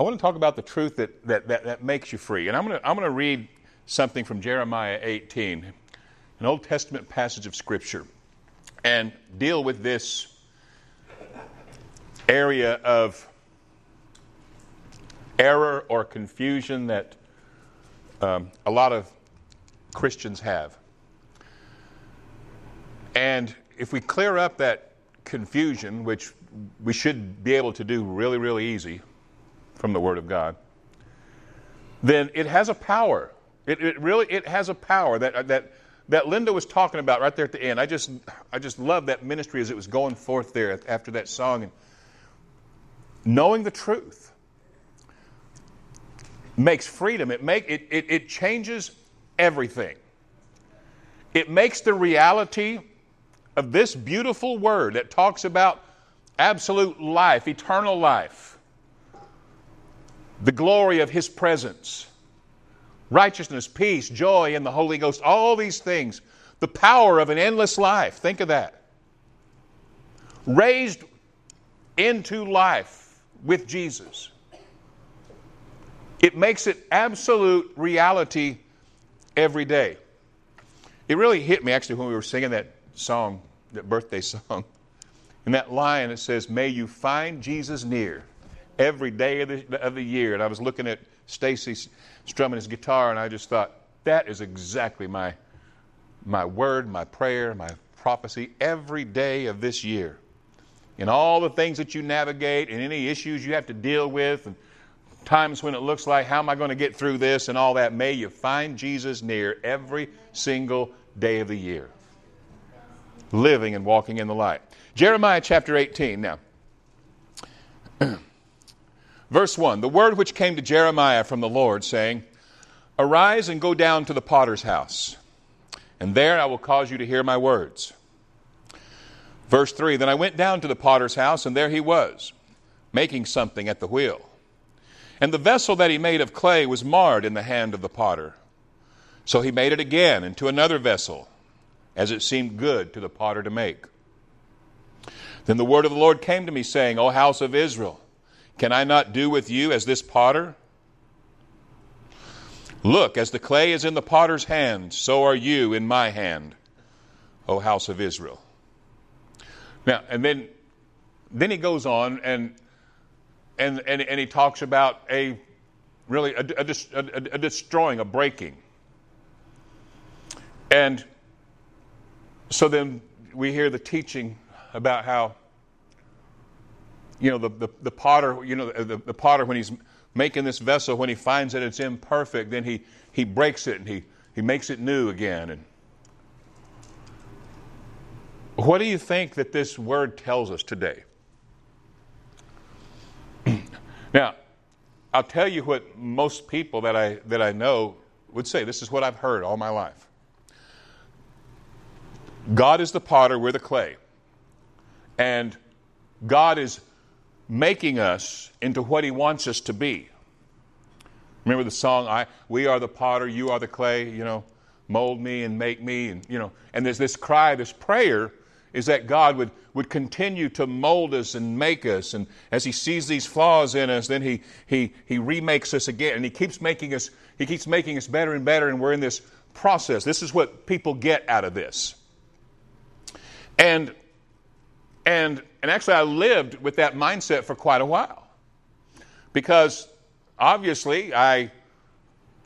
I want to talk about the truth that, that, that, that makes you free. And I'm going, to, I'm going to read something from Jeremiah 18, an Old Testament passage of Scripture, and deal with this area of error or confusion that um, a lot of Christians have. And if we clear up that confusion, which we should be able to do really, really easy from the Word of God, then it has a power. It, it really it has a power that uh, that that Linda was talking about right there at the end. I just I just love that ministry as it was going forth there after that song and knowing the truth makes freedom. It make it, it, it changes everything. It makes the reality of this beautiful word that talks about absolute life, eternal life, the glory of His presence, righteousness, peace, joy in the Holy Ghost, all these things, the power of an endless life. Think of that. Raised into life with Jesus. It makes it absolute reality every day. It really hit me actually when we were singing that song, that birthday song. In that line, it says, May you find Jesus near every day of the, of the year. And I was looking at Stacy strumming his guitar, and I just thought, that is exactly my, my word, my prayer, my prophecy every day of this year. In all the things that you navigate and any issues you have to deal with, and times when it looks like, how am I going to get through this and all that, may you find Jesus near every single day of the year. Living and walking in the light. Jeremiah chapter 18. Now, verse 1 The word which came to Jeremiah from the Lord, saying, Arise and go down to the potter's house, and there I will cause you to hear my words. Verse 3 Then I went down to the potter's house, and there he was, making something at the wheel. And the vessel that he made of clay was marred in the hand of the potter. So he made it again into another vessel, as it seemed good to the potter to make. Then the word of the Lord came to me, saying, O house of Israel, can I not do with you as this potter? Look, as the clay is in the potter's hand, so are you in my hand, O house of Israel. Now, and then, then he goes on and and, and, and he talks about a really a, a, a, a destroying, a breaking. And so then we hear the teaching about how, you know, the, the, the potter, you know, the, the potter, when he's making this vessel, when he finds that it's imperfect, then he, he breaks it and he, he makes it new again. And what do you think that this word tells us today? Now, I'll tell you what most people that I, that I know would say. This is what I've heard all my life. God is the potter, we're the clay. And God is making us into what He wants us to be. Remember the song, I, We are the potter, you are the clay, you know, mold me and make me. And, you know, and there's this cry, this prayer is that God would, would continue to mold us and make us. And as He sees these flaws in us, then He, he, he remakes us again. And He keeps making us, He keeps making us better and better, and we're in this process. This is what people get out of this. And and and actually I lived with that mindset for quite a while. Because obviously I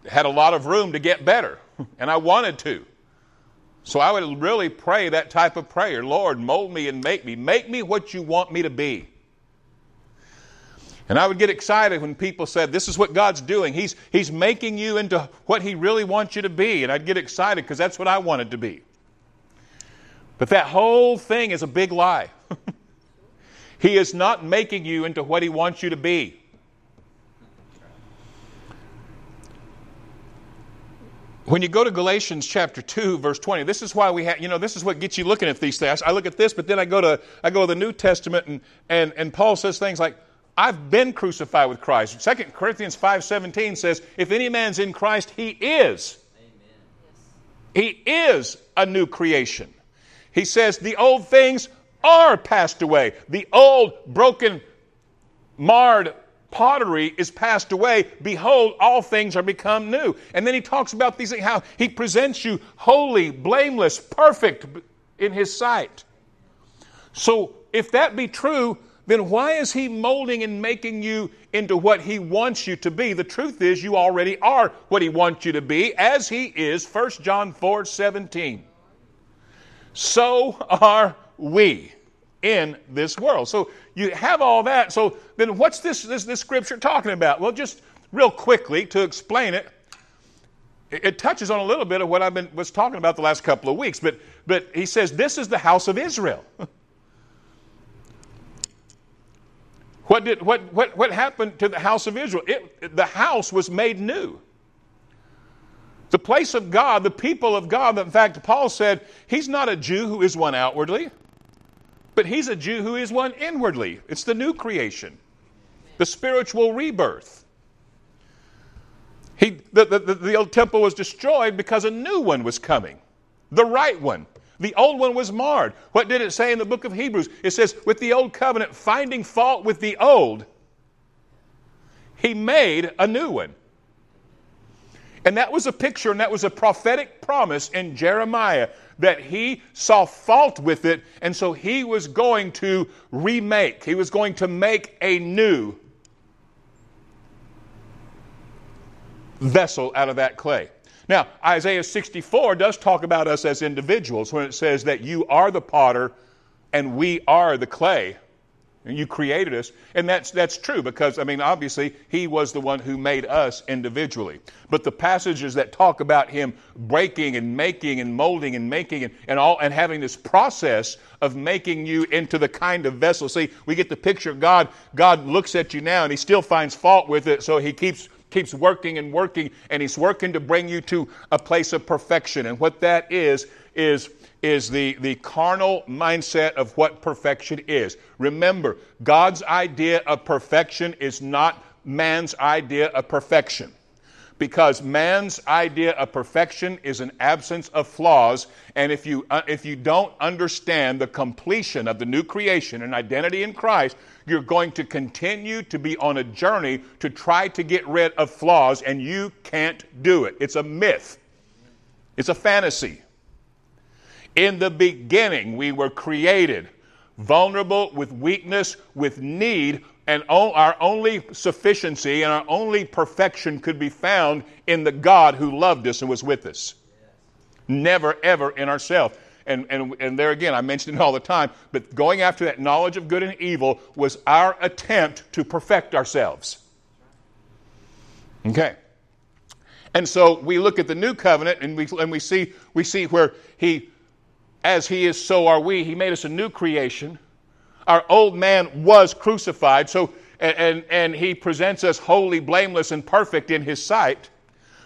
had a lot of room to get better, and I wanted to. So I would really pray that type of prayer Lord, mold me and make me. Make me what you want me to be. And I would get excited when people said, This is what God's doing. He's, he's making you into what He really wants you to be. And I'd get excited because that's what I wanted to be. But that whole thing is a big lie. he is not making you into what He wants you to be. When you go to Galatians chapter 2, verse 20, this is why we have, you know, this is what gets you looking at these things. I look at this, but then I go to, I go to the New Testament and, and, and Paul says things like, I've been crucified with Christ. 2 Corinthians 5.17 says, if any man's in Christ, he is. Amen. He is a new creation. He says, the old things are passed away. The old, broken, marred pottery is passed away. Behold, all things are become new. And then he talks about these how he presents you holy, blameless, perfect in his sight. So if that be true, then why is he molding and making you into what he wants you to be? The truth is you already are what he wants you to be, as he is, 1 John 4 17. So are we in this world. So you have all that. So then what's this, this, this scripture talking about? Well, just real quickly to explain it, it, it touches on a little bit of what I've been was talking about the last couple of weeks, but but he says this is the house of Israel. what did what what what happened to the house of Israel? It, the house was made new. The place of God, the people of God. In fact, Paul said he's not a Jew who is one outwardly. But he's a Jew who is one inwardly. It's the new creation, the spiritual rebirth. He, the, the, the old temple was destroyed because a new one was coming, the right one. The old one was marred. What did it say in the book of Hebrews? It says, with the old covenant, finding fault with the old, he made a new one. And that was a picture and that was a prophetic promise in Jeremiah that he saw fault with it, and so he was going to remake, he was going to make a new vessel out of that clay. Now, Isaiah 64 does talk about us as individuals when it says that you are the potter and we are the clay. You created us. And that's, that's true because, I mean, obviously, He was the one who made us individually. But the passages that talk about Him breaking and making and molding and making and, and, all, and having this process of making you into the kind of vessel. See, we get the picture of God. God looks at you now and He still finds fault with it, so He keeps keeps working and working, and He's working to bring you to a place of perfection. And what that is, is is the, the carnal mindset of what perfection is. Remember, God's idea of perfection is not man's idea of perfection. Because man's idea of perfection is an absence of flaws, and if you, uh, if you don't understand the completion of the new creation and identity in Christ, you're going to continue to be on a journey to try to get rid of flaws, and you can't do it. It's a myth, it's a fantasy. In the beginning, we were created vulnerable with weakness, with need, and our only sufficiency and our only perfection could be found in the God who loved us and was with us. Never, ever in ourselves. And, and, and there again, I mention it all the time, but going after that knowledge of good and evil was our attempt to perfect ourselves. Okay. And so we look at the new covenant and we, and we, see, we see where he as he is, so are we. He made us a new creation. Our old man was crucified, so and, and, and he presents us holy, blameless, and perfect in his sight,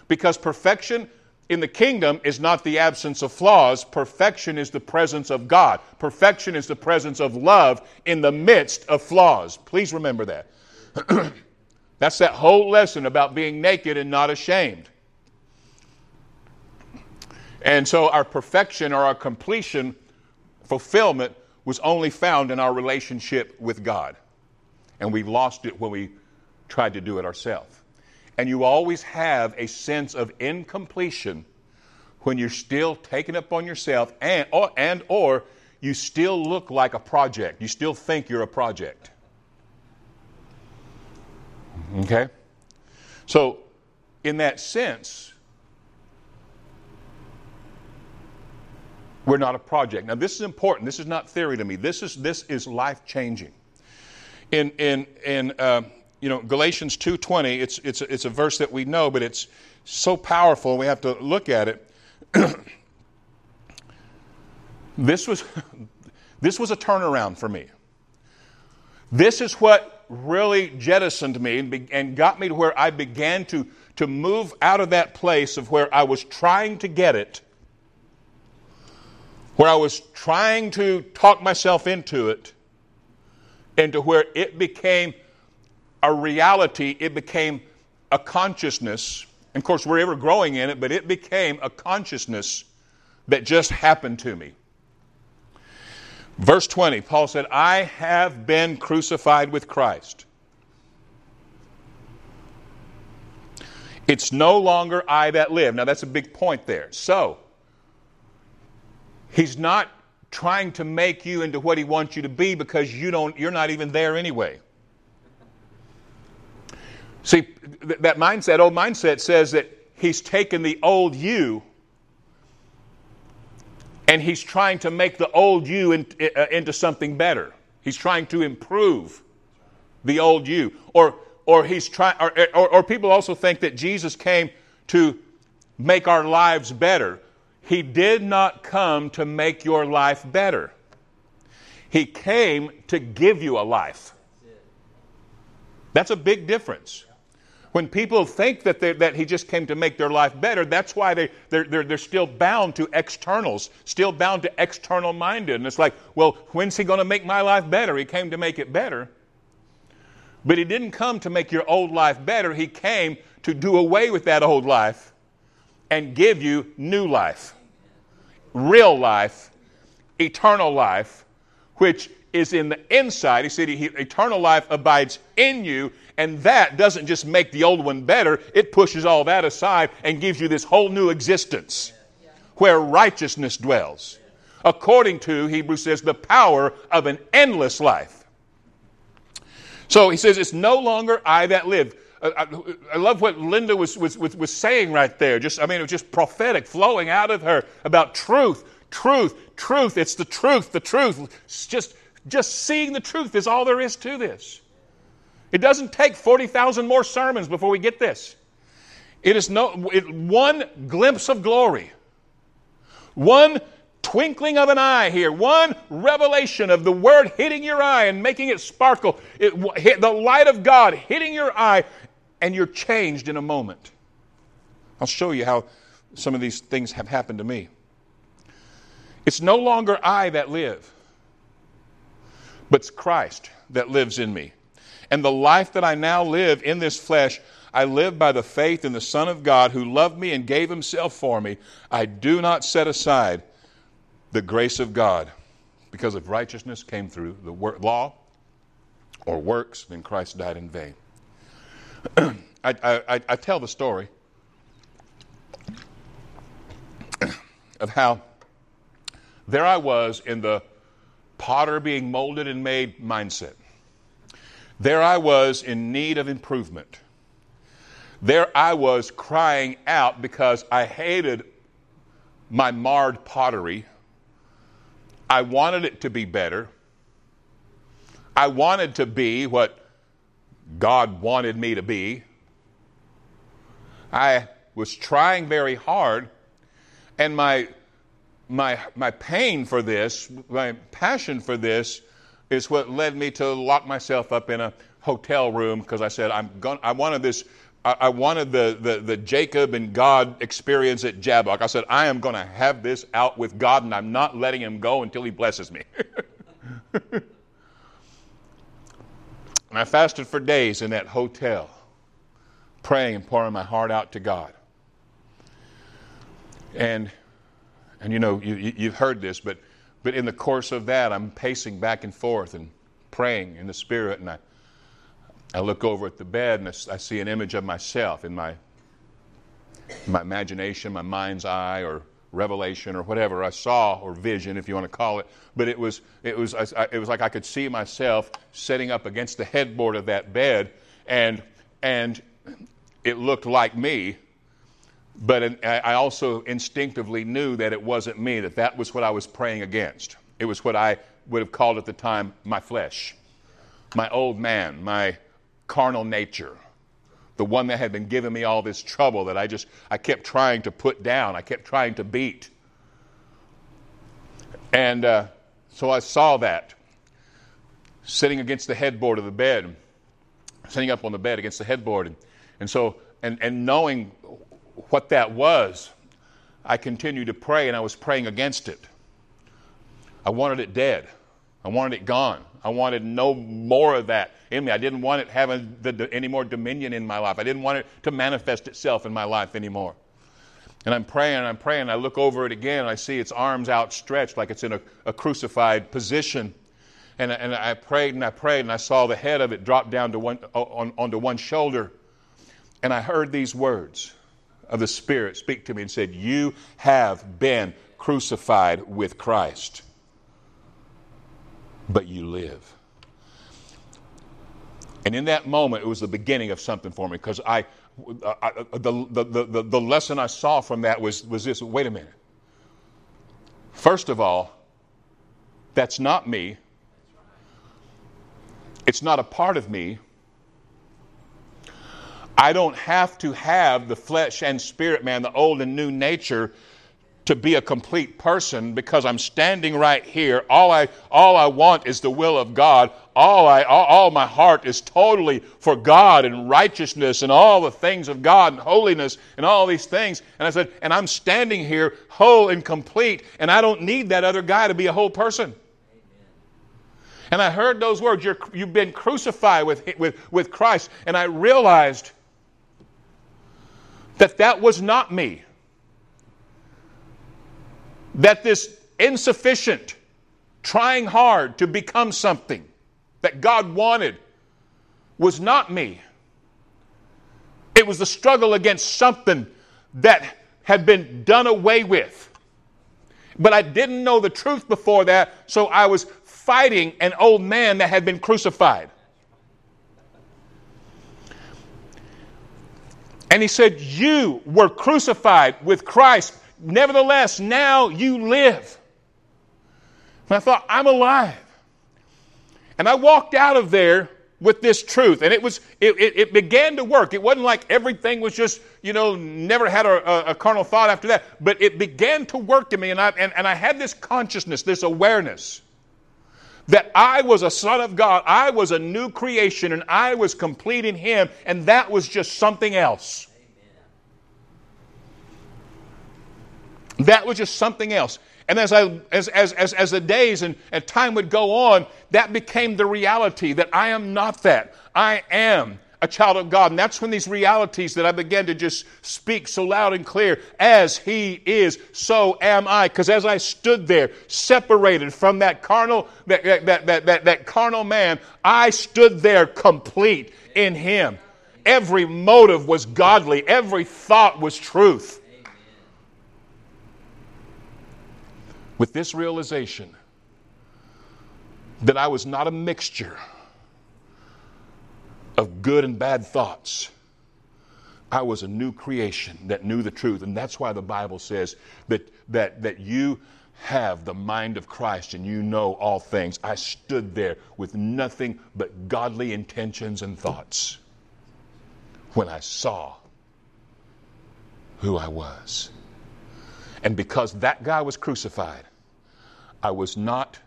because perfection in the kingdom is not the absence of flaws. Perfection is the presence of God. Perfection is the presence of love in the midst of flaws. Please remember that. That's that whole lesson about being naked and not ashamed. And so our perfection or our completion, fulfillment, was only found in our relationship with God. And we lost it when we tried to do it ourselves. And you always have a sense of incompletion when you're still taking up on yourself and or, and or you still look like a project. You still think you're a project. Okay? So, in that sense, We're not a project. Now, this is important. This is not theory to me. This is, this is life changing. In, in, in uh, you know, Galatians 2.20, it's, it's, it's a verse that we know, but it's so powerful, we have to look at it. this, was, this was a turnaround for me. This is what really jettisoned me and, and got me to where I began to, to move out of that place of where I was trying to get it where I was trying to talk myself into it, into where it became a reality, it became a consciousness. And of course, we're ever growing in it, but it became a consciousness that just happened to me. Verse 20, Paul said, I have been crucified with Christ. It's no longer I that live. Now, that's a big point there. So, he's not trying to make you into what he wants you to be because you don't, you're not even there anyway. See, th- that mindset, old mindset, says that he's taken the old you and he's trying to make the old you in, uh, into something better. He's trying to improve the old you. Or, or he's trying, or, or, or people also think that Jesus came to make our lives better. He did not come to make your life better. He came to give you a life. That's a big difference. When people think that, that he just came to make their life better, that's why they, they're, they're, they're still bound to externals, still bound to external minded. And it's like, well, when's he going to make my life better? He came to make it better. But he didn't come to make your old life better. He came to do away with that old life and give you new life, real life, eternal life, which is in the inside. He said, Eternal life abides in you, and that doesn't just make the old one better, it pushes all that aside and gives you this whole new existence where righteousness dwells. According to, Hebrews says, the power of an endless life. So he says, It's no longer I that live. I, I, love what Linda was, was, was, saying right there. Just, I mean, it was just prophetic, flowing out of her about truth, truth, truth. It's the truth, the truth. Just just seeing the truth is all there is to this. It doesn't take 40,000 more sermons before we get this. It is no, it, one glimpse of glory, one twinkling of an eye here, one revelation of the word hitting your eye and making it sparkle, it, the light of God hitting your eye, and you're changed in a moment. I'll show you how some of these things have happened to me. It's no longer I that live but it's Christ that lives in me. And the life that I now live in this flesh, I live by the faith in the Son of God who loved me and gave himself for me. I do not set aside the grace of God because if righteousness came through the law or works, then Christ died in vain. I, I, I tell the story of how there I was in the potter being molded and made mindset. There I was in need of improvement. There I was crying out because I hated my marred pottery. I wanted it to be better. I wanted to be what God wanted me to be. I was trying very hard, and my my, my pain for this, my passion for this, is what led me to lock myself up in a hotel room because I said, I'm going, I wanted this, I, wanted the, the, the, Jacob and God experience at Jabbok. I said, I am going to have this out with God and I'm not letting him go until he blesses me. and I fasted for days in that hotel, praying and pouring my heart out to God. And and you know, you, you've heard this, but, but in the course of that, I'm pacing back and forth and praying in the Spirit, and I, I look over at the bed and I, I see an image of myself in my, my imagination, my mind's eye, or revelation, or whatever I saw, or vision, if you want to call it. But it was, it was, I, it was like I could see myself sitting up against the headboard of that bed, and, and it looked like me but I also instinctively knew that it wasn't me, that that was what I was praying against. It was what I would have called at the time my flesh, my old man, my carnal nature, the one that had been giving me all this trouble that I just, I kept trying to put down, I kept trying to beat. And uh, so I saw that sitting against the headboard of the bed, sitting up on the bed against the headboard. And, and so, and, and knowing what that was, I continued to pray and I was praying against it. I wanted it dead. I wanted it gone. I wanted no more of that in me. I didn't want it having the, the, any more dominion in my life. I didn't want it to manifest itself in my life anymore. And I'm praying I'm praying. I look over it again and I see its arms outstretched like it's in a, a crucified position. And, and I prayed and I prayed and I saw the head of it drop down to one, on, onto one shoulder. And I heard these words of the Spirit speak to me and said, You have been crucified with Christ, but you live. And in that moment, it was the beginning of something for me because I, uh, I, uh, the, the, the, the lesson I saw from that was, was this wait a minute. First of all, that's not me. It's not a part of me. I don't have to have the flesh and spirit man, the old and new nature, to be a complete person because I'm standing right here. All I, all I want is the will of God. All, I, all, all my heart is totally for God and righteousness and all the things of God and holiness and all these things. And I said, and I'm standing here whole and complete, and I don't need that other guy to be a whole person. And I heard those words, you have been crucified with, with, with Christ. And I realized that that was not me that this insufficient, trying hard to become something that God wanted was not me. It was the struggle against something that had been done away with. But I didn't know the truth before that, so I was fighting an old man that had been crucified. And he said, You were crucified with Christ. Nevertheless, now you live. And I thought, I'm alive. And I walked out of there with this truth. And it was it, it, it, began to work. It wasn't like everything was just, you know, never had a, a, a carnal thought after that. But it began to work in me. And I and, and I had this consciousness, this awareness that I was a son of God. I was a new creation and I was complete in Him, and that was just something else. That was just something else. And as, I, as, as, as, as the days and, and time would go on, that became the reality that I am not that. I am a child of God. And that's when these realities that I began to just speak so loud and clear as He is, so am I. Because as I stood there, separated from that carnal, that, that, that, that, that carnal man, I stood there complete in Him. Every motive was godly, every thought was truth. With this realization that I was not a mixture of good and bad thoughts. I was a new creation that knew the truth. And that's why the Bible says that, that, that you have the mind of Christ and you know all things. I stood there with nothing but godly intentions and thoughts when I saw who I was. And because that guy was crucified, I was not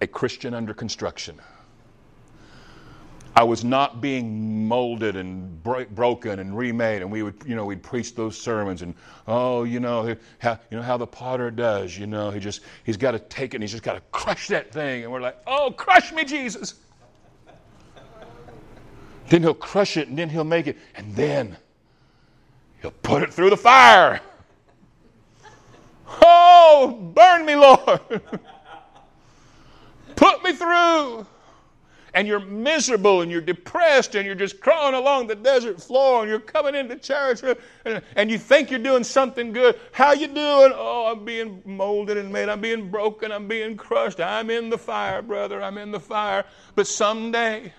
a Christian under construction. I was not being molded and broken and remade, and we would, you know, we'd preach those sermons, and oh, you know, how, you know how the potter does, you know, he just, he's got to take it, and he's just got to crush that thing, and we're like, oh, crush me, Jesus. then he'll crush it, and then he'll make it, and then he'll put it through the fire. Oh, burn me, Lord. Put me through. And you're miserable and you're depressed and you're just crawling along the desert floor and you're coming into church and, and you think you're doing something good. How you doing? Oh, I'm being molded and made. I'm being broken. I'm being crushed. I'm in the fire, brother. I'm in the fire. But someday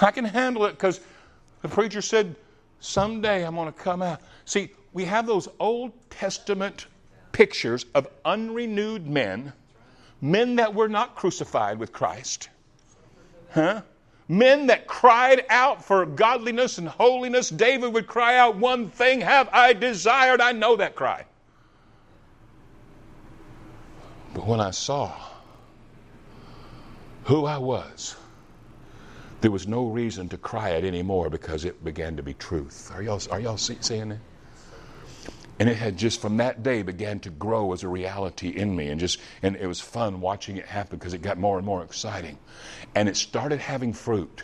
I can handle it because the preacher said, someday I'm going to come out. See, we have those Old Testament pictures of unrenewed men, men that were not crucified with Christ. Huh? Men that cried out for godliness and holiness. David would cry out, One thing have I desired. I know that cry. But when I saw who I was, there was no reason to cry it anymore because it began to be truth. Are y'all, are y'all see, seeing it? And it had just from that day began to grow as a reality in me. And just and it was fun watching it happen because it got more and more exciting. And it started having fruit.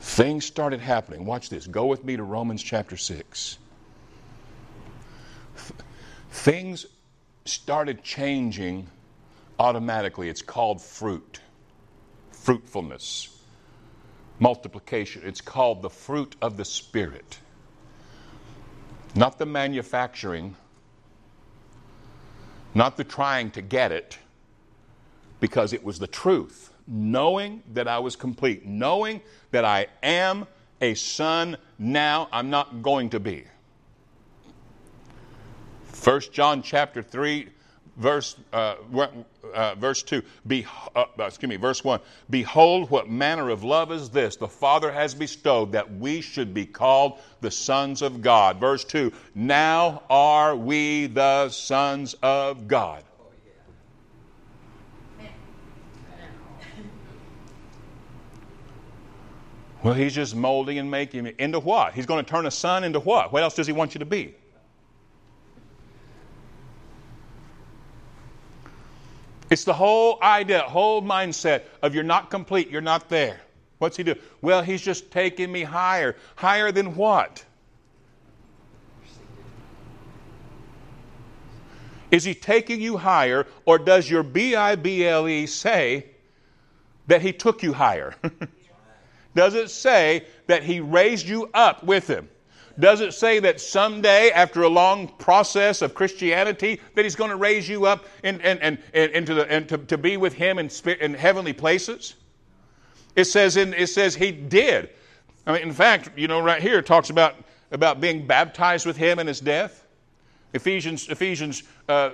Things started happening. Watch this. Go with me to romans chapter 6 things started changing automatically. It's called fruit. Fruitfulness. Multiplication. It's called the fruit of the Spirit. Not the manufacturing, not the trying to get it, because it was the truth. Knowing that I was complete, knowing that I am a son now, I'm not going to be. 1 John chapter 3 verse uh, uh, verse 2 Be, uh, excuse me verse 1 behold what manner of love is this the father has bestowed that we should be called the sons of god. Verse 2 now are we the sons of god. Well he's just molding and making it into what? He's going to turn a son into what? What else does he want you to be It's the whole idea, whole mindset of you're not complete, you're not there. What's he do? Well, he's just taking me higher. Higher than what? Is he taking you higher, or does your B I B L E say that he took you higher? does it say that he raised you up with him? Does it say that someday, after a long process of Christianity, that He's going to raise you up and, and, and, and, into the, and to, to be with Him in, in heavenly places? It says, in, it says He did. I mean, in fact, you know, right here it talks about, about being baptized with Him in His death. Ephesians, Ephesians uh,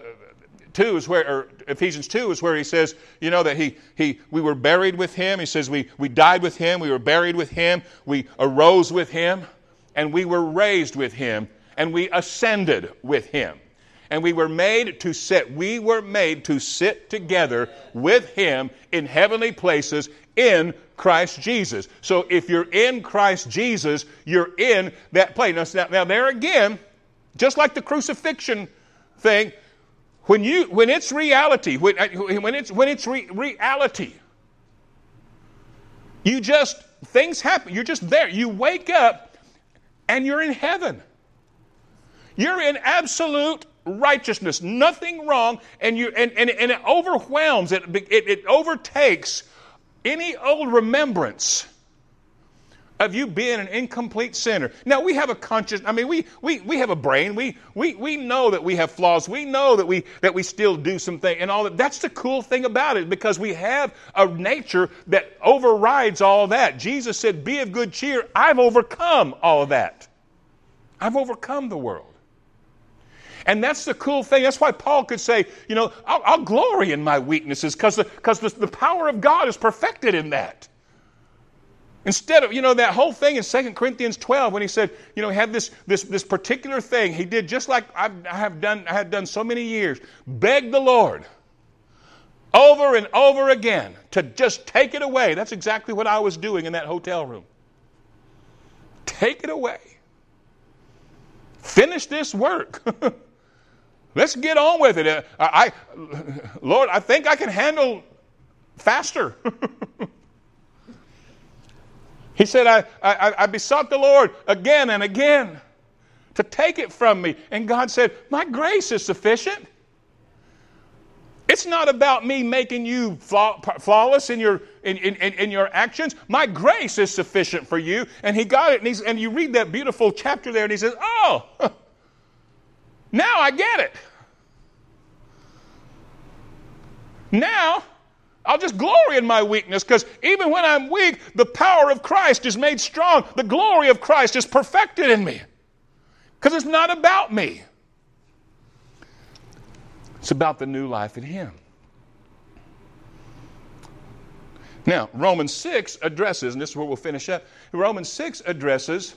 2 is where, or Ephesians 2 is where he says, you know, that he, he, we were buried with him. He says we, we died with him, we were buried with him, we arose with him and we were raised with him, and we ascended with him. And we were made to sit, we were made to sit together with him in heavenly places in Christ Jesus. So if you're in Christ Jesus, you're in that place. Now, now there again, just like the crucifixion thing, when you when it's reality, when, uh, when it's when it's re- reality, you just things happen. You're just there. You wake up and you're in heaven. You're in absolute righteousness, nothing wrong, and, you, and, and, and it overwhelms, it, it, it overtakes any old remembrance of you being an incomplete sinner. Now we have a conscious, I mean, we, we, we have a brain. We, we, we know that we have flaws. We know that we, that we still do something and all that. That's the cool thing about it because we have a nature that overrides all that. Jesus said, be of good cheer. I've overcome all of that. I've overcome the world. And that's the cool thing. That's why Paul could say, you know, I'll, I'll glory in my weaknesses because the, cause the, the power of God is perfected in that. Instead of, you know, that whole thing in 2 Corinthians 12 when he said, you know, had this, this, this particular thing he did just like I've, I have done, I had done so many years, beg the Lord over and over again to just take it away. That's exactly what I was doing in that hotel room. Take it away. Finish this work. Let's get on with it. I, I, Lord, I think I can handle faster. He said, I, I, I besought the Lord again and again to take it from me. And God said, My grace is sufficient. It's not about me making you flawless in your, in, in, in, your actions. My grace is sufficient for you. And he got it. And, and you read that beautiful chapter there, and he says, Oh, now I get it. Now I'll just glory in my weakness because even when I'm weak, the power of Christ is made strong. The glory of Christ is perfected in me because it's not about me, it's about the new life in Him. Now, Romans 6 addresses, and this is where we'll finish up. Romans 6 addresses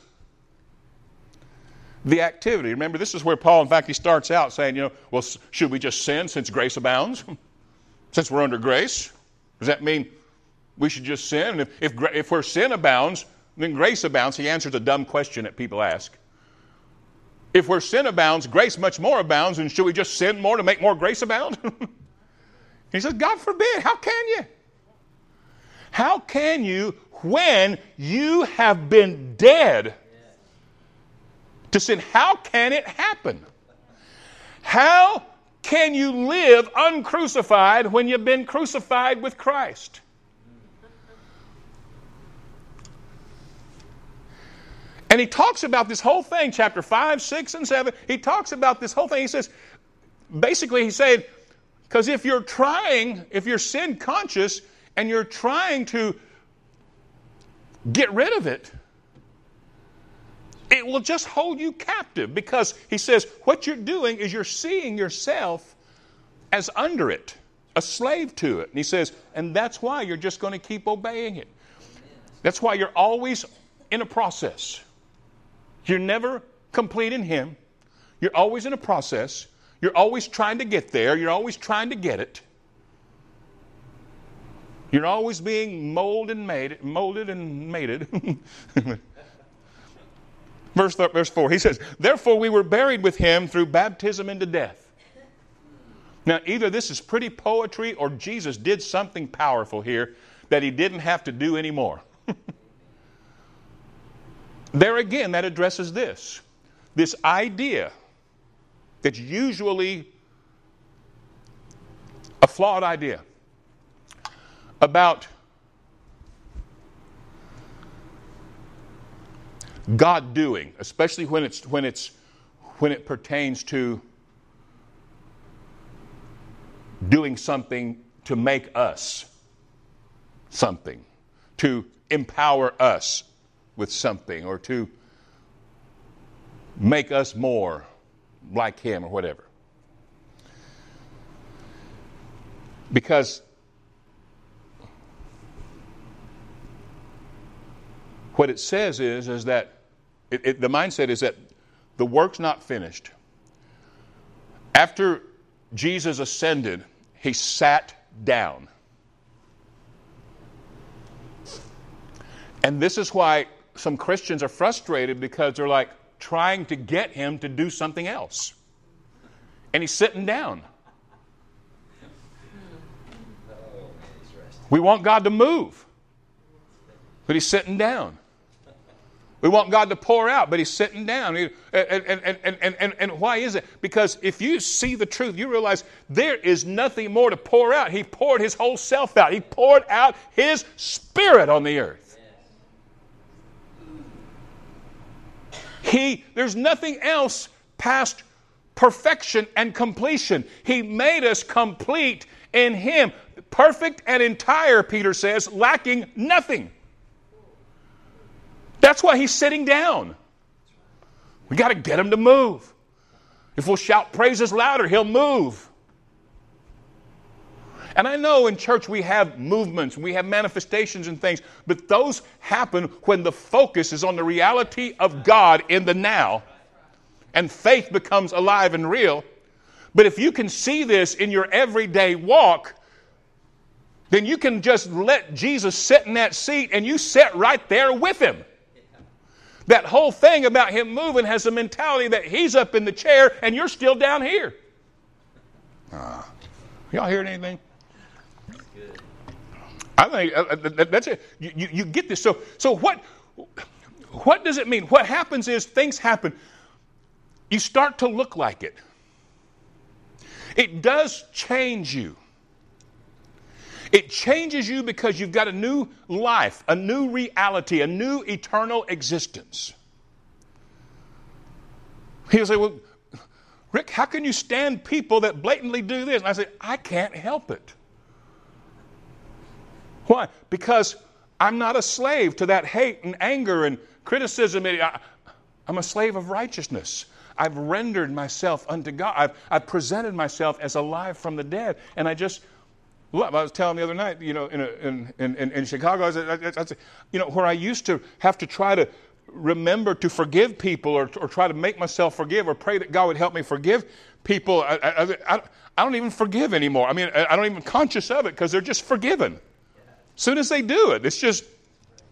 the activity. Remember, this is where Paul, in fact, he starts out saying, you know, well, should we just sin since grace abounds? since we're under grace? Does that mean we should just sin? If, if, if where sin abounds, then grace abounds. He answers a dumb question that people ask. If where sin abounds, grace much more abounds, and should we just sin more to make more grace abound? he says, God forbid. How can you? How can you when you have been dead to sin? How can it happen? How can you live uncrucified when you've been crucified with Christ? And he talks about this whole thing, chapter 5, 6, and 7. He talks about this whole thing. He says, basically, he said, because if you're trying, if you're sin conscious and you're trying to get rid of it, it will just hold you captive because he says what you're doing is you're seeing yourself as under it, a slave to it. And he says, and that's why you're just going to keep obeying it. That's why you're always in a process. You're never complete in him. You're always in a process. You're always trying to get there. You're always trying to get it. You're always being molded and made, molded and mated. verse, verse 4, he says, Therefore we were buried with him through baptism into death. Now, either this is pretty poetry or Jesus did something powerful here that he didn't have to do anymore. there again, that addresses this this idea that's usually a flawed idea about God doing, especially when it's when it's when it pertains to doing something to make us something, to empower us with something, or to make us more like him or whatever. Because what it says is, is that it, it, the mindset is that the work's not finished. After Jesus ascended, he sat down. And this is why some Christians are frustrated because they're like trying to get him to do something else. And he's sitting down. We want God to move, but he's sitting down. We want God to pour out, but He's sitting down. And, and, and, and, and, why is it? Because if you see the truth, you realize there is nothing more to pour out. He poured His whole self out, He poured out His Spirit on the earth. He, there's nothing else past perfection and completion. He made us complete in Him. Perfect and entire, Peter says, lacking nothing. That's why he's sitting down. We got to get him to move. If we'll shout praises louder, he'll move. And I know in church we have movements, we have manifestations and things, but those happen when the focus is on the reality of God in the now and faith becomes alive and real. But if you can see this in your everyday walk, then you can just let Jesus sit in that seat and you sit right there with him. That whole thing about him moving has a mentality that he's up in the chair and you're still down here. Uh, y'all hearing anything? That's good. I think uh, uh that's it. You, you, you, get this. So, so what, what does it mean? What happens is things happen. You start to look like it. It does change you. It changes you because you've got a new life, a new reality, a new eternal existence. He'll say, Well, Rick, how can you stand people that blatantly do this? And I say, I can't help it. Why? Because I'm not a slave to that hate and anger and criticism. I'm a slave of righteousness. I've rendered myself unto God. I've, I've presented myself as alive from the dead. And I just I was telling the other night, you know, in, a, in, in, in, Chicago, I said, I, I, you know, where I used to have to try to remember to forgive people or, or try to make myself forgive or pray that God would help me forgive people, I, I, I don't even forgive anymore. I mean, I don't even conscious of it because they're just forgiven. As soon as they do it, it's just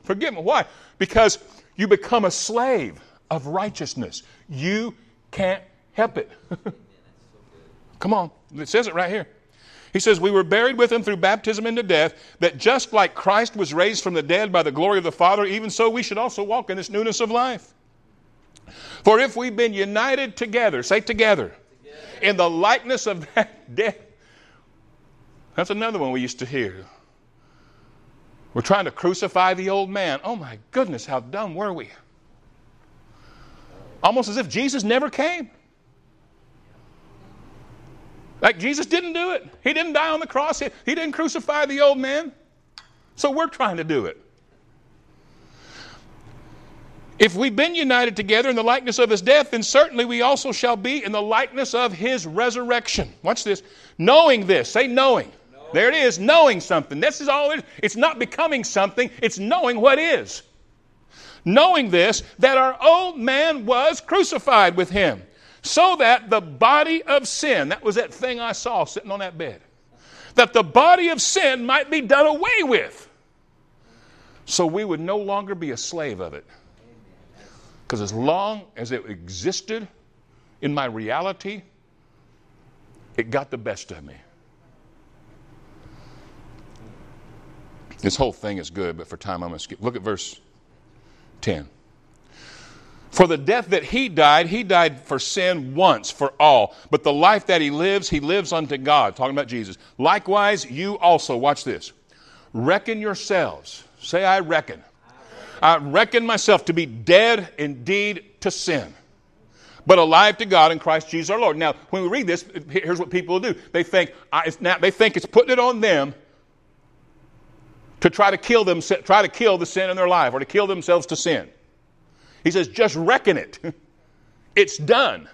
forgiven. Why? Because you become a slave of righteousness. You can't help it. Come on, it says it right here. He says, We were buried with him through baptism into death, that just like Christ was raised from the dead by the glory of the Father, even so we should also walk in this newness of life. For if we've been united together, say together, together. in the likeness of that death, that's another one we used to hear. We're trying to crucify the old man. Oh my goodness, how dumb were we? Almost as if Jesus never came. Like Jesus didn't do it. He didn't die on the cross. He, he didn't crucify the old man. So we're trying to do it. If we've been united together in the likeness of his death, then certainly we also shall be in the likeness of his resurrection. Watch this. Knowing this. Say knowing. knowing. There it is, knowing something. This is all it is. It's not becoming something, it's knowing what is. Knowing this, that our old man was crucified with him, so that the body of sin, that was that thing I saw sitting on that bed, that the body of sin might be done away with, so we would no longer be a slave of it. Because as long as it existed in my reality, it got the best of me. This whole thing is good, but for time I'm going to skip. Look at verse 10. For the death that he died, he died for sin once for all. But the life that he lives, he lives unto God. Talking about Jesus. Likewise, you also, watch this. Reckon yourselves. Say, I reckon. I reckon myself to be dead indeed to sin, but alive to God in Christ Jesus our Lord. Now, when we read this, here's what people do. They think, now, they think it's putting it on them to try to kill them, try to kill the sin in their life or to kill themselves to sin. He says, just reckon it. It's done.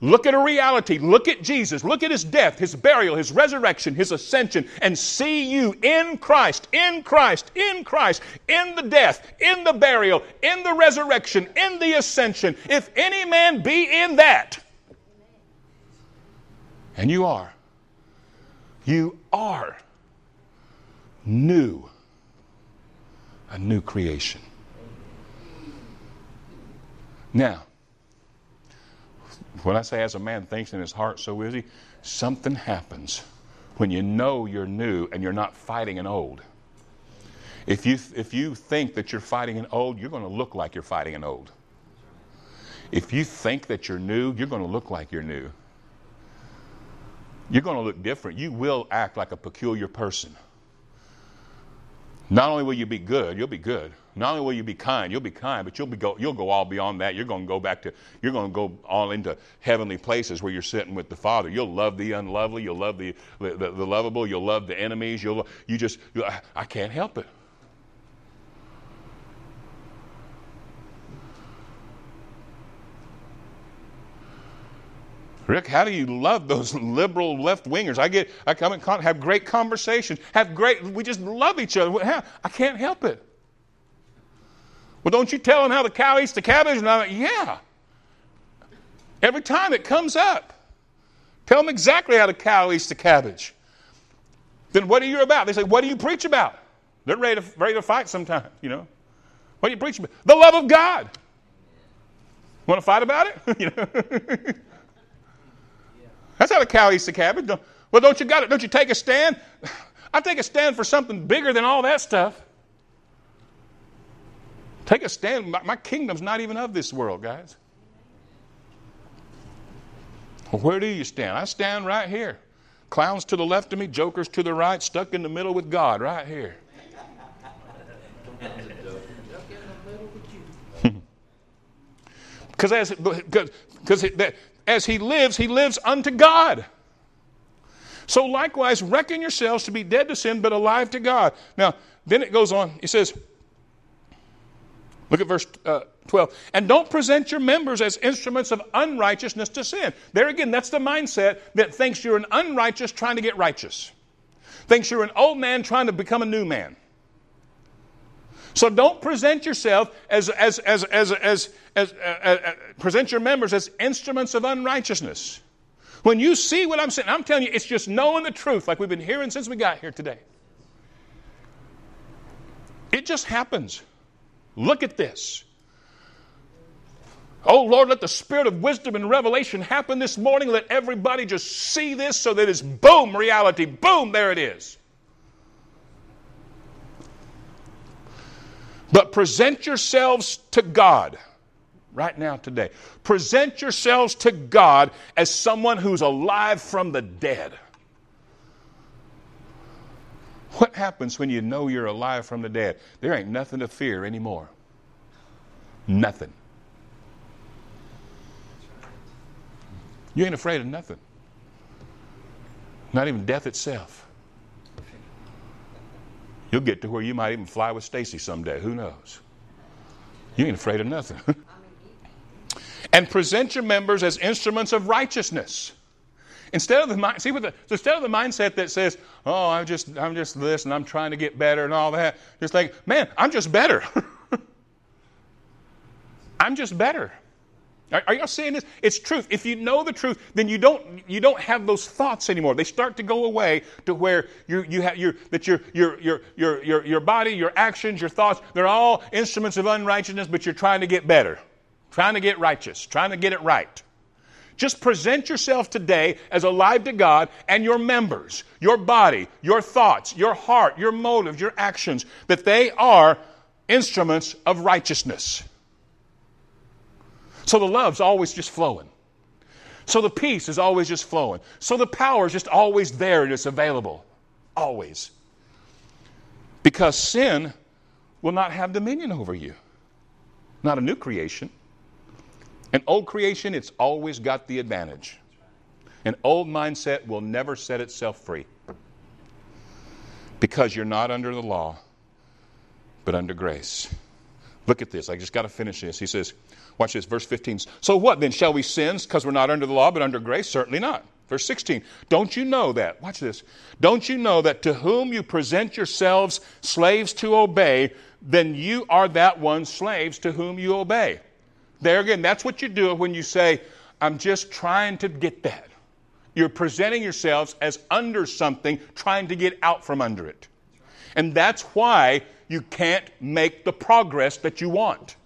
Look at a reality. Look at Jesus. Look at his death, his burial, his resurrection, his ascension, and see you in Christ, in Christ, in Christ, in the death, in the burial, in the resurrection, in the ascension. If any man be in that, and you are, you are new, a new creation. Now, when I say as a man thinks in his heart, so is he, something happens when you know you're new and you're not fighting an old. If you, if you think that you're fighting an old, you're going to look like you're fighting an old. If you think that you're new, you're going to look like you're new. You're going to look different. You will act like a peculiar person. Not only will you be good, you'll be good. Not only will you be kind, you'll be kind, but you'll be go, you'll go all beyond that. You're going to go back to you're going to go all into heavenly places where you're sitting with the Father. You'll love the unlovely, you'll love the the, the, the lovable, you'll love the enemies. You'll you just you, I, I can't help it. Rick, how do you love those liberal left wingers? I get, I come and have great conversations, have great, we just love each other. I can't help it. Well, don't you tell them how the cow eats the cabbage? And I'm like, yeah. Every time it comes up, tell them exactly how the cow eats the cabbage. Then what are you about? They say, what do you preach about? They're ready to, ready to fight sometimes, you know. What do you preach about? The love of God. Want to fight about it? you know. That's how the cow eats the cabbage. Well, don't you got it? Don't you take a stand? I take a stand for something bigger than all that stuff. Take a stand. My, kingdom's not even of this world, guys. Where do you stand? I stand right here. Clowns to the left of me, jokers to the right, stuck in the middle with God, right here. Because as, because as he lives, he lives unto God. So likewise, reckon yourselves to be dead to sin, but alive to God. Now, then it goes on. He says, Look at verse uh, 12. And don't present your members as instruments of unrighteousness to sin. There again, that's the mindset that thinks you're an unrighteous trying to get righteous, thinks you're an old man trying to become a new man. So don't present yourself as, as, as, as, as, as uh, uh, uh, present your members as instruments of unrighteousness. When you see what I'm saying, I'm telling you, it's just knowing the truth, like we've been hearing since we got here today. It just happens. Look at this. Oh Lord, let the spirit of wisdom and revelation happen this morning. Let everybody just see this so that it's boom, reality. Boom, there it is. But present yourselves to God right now, today. Present yourselves to God as someone who's alive from the dead. What happens when you know you're alive from the dead? There ain't nothing to fear anymore. Nothing. You ain't afraid of nothing. Not even death itself. You'll get to where you might even fly with Stacy someday. Who knows? You ain't afraid of nothing. and present your members as instruments of righteousness. Instead of the see, with the, so instead of the mindset that says, "Oh, I'm just, I'm just this, and I'm trying to get better, and all that," just like, "Man, I'm just better. I'm just better." Are, are y'all seeing this? It's truth. If you know the truth, then you don't you don't have those thoughts anymore. They start to go away to where you you have your that your your your your your your body, your actions, your thoughts, they're all instruments of unrighteousness, but you're trying to get better, trying to get righteous, trying to get it right. Just present yourself today as alive to God and your members, your body, your thoughts, your heart, your motives, your actions, that they are instruments of righteousness. So the love's always just flowing. So the peace is always just flowing. So the power is just always there and it's available. Always. Because sin will not have dominion over you. Not a new creation. An old creation, it's always got the advantage. An old mindset will never set itself free. Because you're not under the law, but under grace. Look at this. I just got to finish this. He says, Watch this, verse 15. So what then? Shall we sin because we're not under the law but under grace? Certainly not. Verse 16. Don't you know that? Watch this. Don't you know that to whom you present yourselves slaves to obey, then you are that one slaves to whom you obey? There again, that's what you do when you say, I'm just trying to get that. You're presenting yourselves as under something, trying to get out from under it. And that's why you can't make the progress that you want.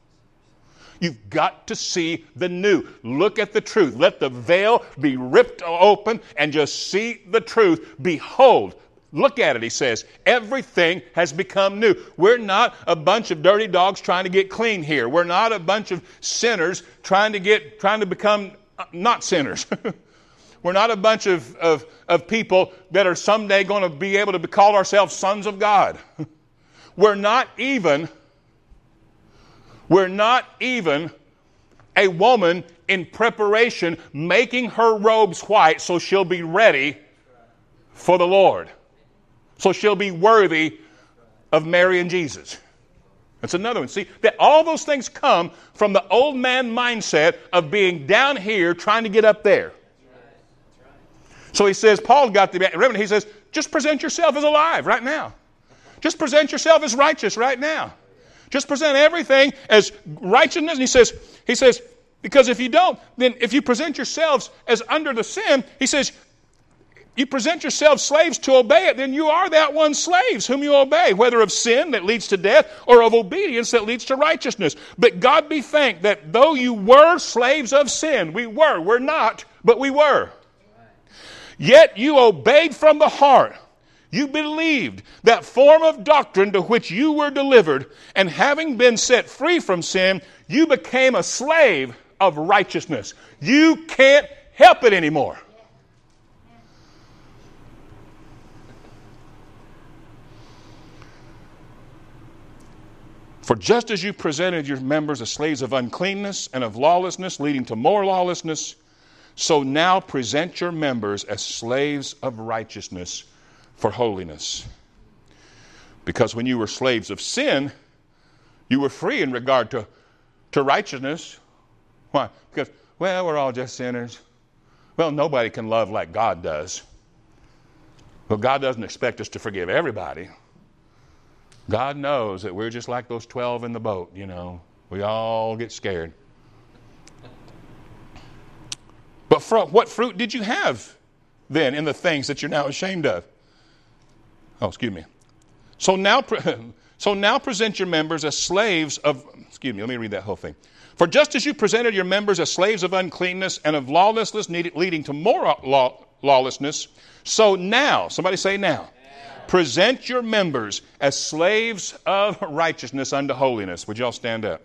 You've got to see the new. Look at the truth. Let the veil be ripped open and just see the truth. Behold, Look at it, he says. Everything has become new. We're not a bunch of dirty dogs trying to get clean here. We're not a bunch of sinners trying to get trying to become uh, not sinners. We're not a bunch of, of, of people that are someday going to be able to call ourselves sons of God. We're not even we're not even a woman in preparation making her robes white so she'll be ready for the Lord. So she'll be worthy of Mary and Jesus. That's another one. See, that all those things come from the old man mindset of being down here trying to get up there. So he says, Paul got the remedy. He says, just present yourself as alive right now. Just present yourself as righteous right now. Just present everything as righteousness. And he says, he says, because if you don't, then if you present yourselves as under the sin, he says, you present yourselves slaves to obey it, then you are that one slaves whom you obey, whether of sin that leads to death or of obedience that leads to righteousness. But God be thanked that though you were slaves of sin, we were, we're not, but we were. Yet you obeyed from the heart you believed that form of doctrine to which you were delivered, and having been set free from sin, you became a slave of righteousness. You can't help it anymore. For just as you presented your members as slaves of uncleanness and of lawlessness, leading to more lawlessness, so now present your members as slaves of righteousness for holiness. Because when you were slaves of sin, you were free in regard to, to righteousness. Why? Because, well, we're all just sinners. Well, nobody can love like God does. Well, God doesn't expect us to forgive everybody. God knows that we're just like those 12 in the boat, you know. We all get scared. But what fruit did you have then in the things that you're now ashamed of? Oh, excuse me. So now, so now present your members as slaves of, excuse me, let me read that whole thing. For just as you presented your members as slaves of uncleanness and of lawlessness, leading to more law, lawlessness, so now, somebody say now, present your members as slaves of righteousness unto holiness. Would y'all stand up?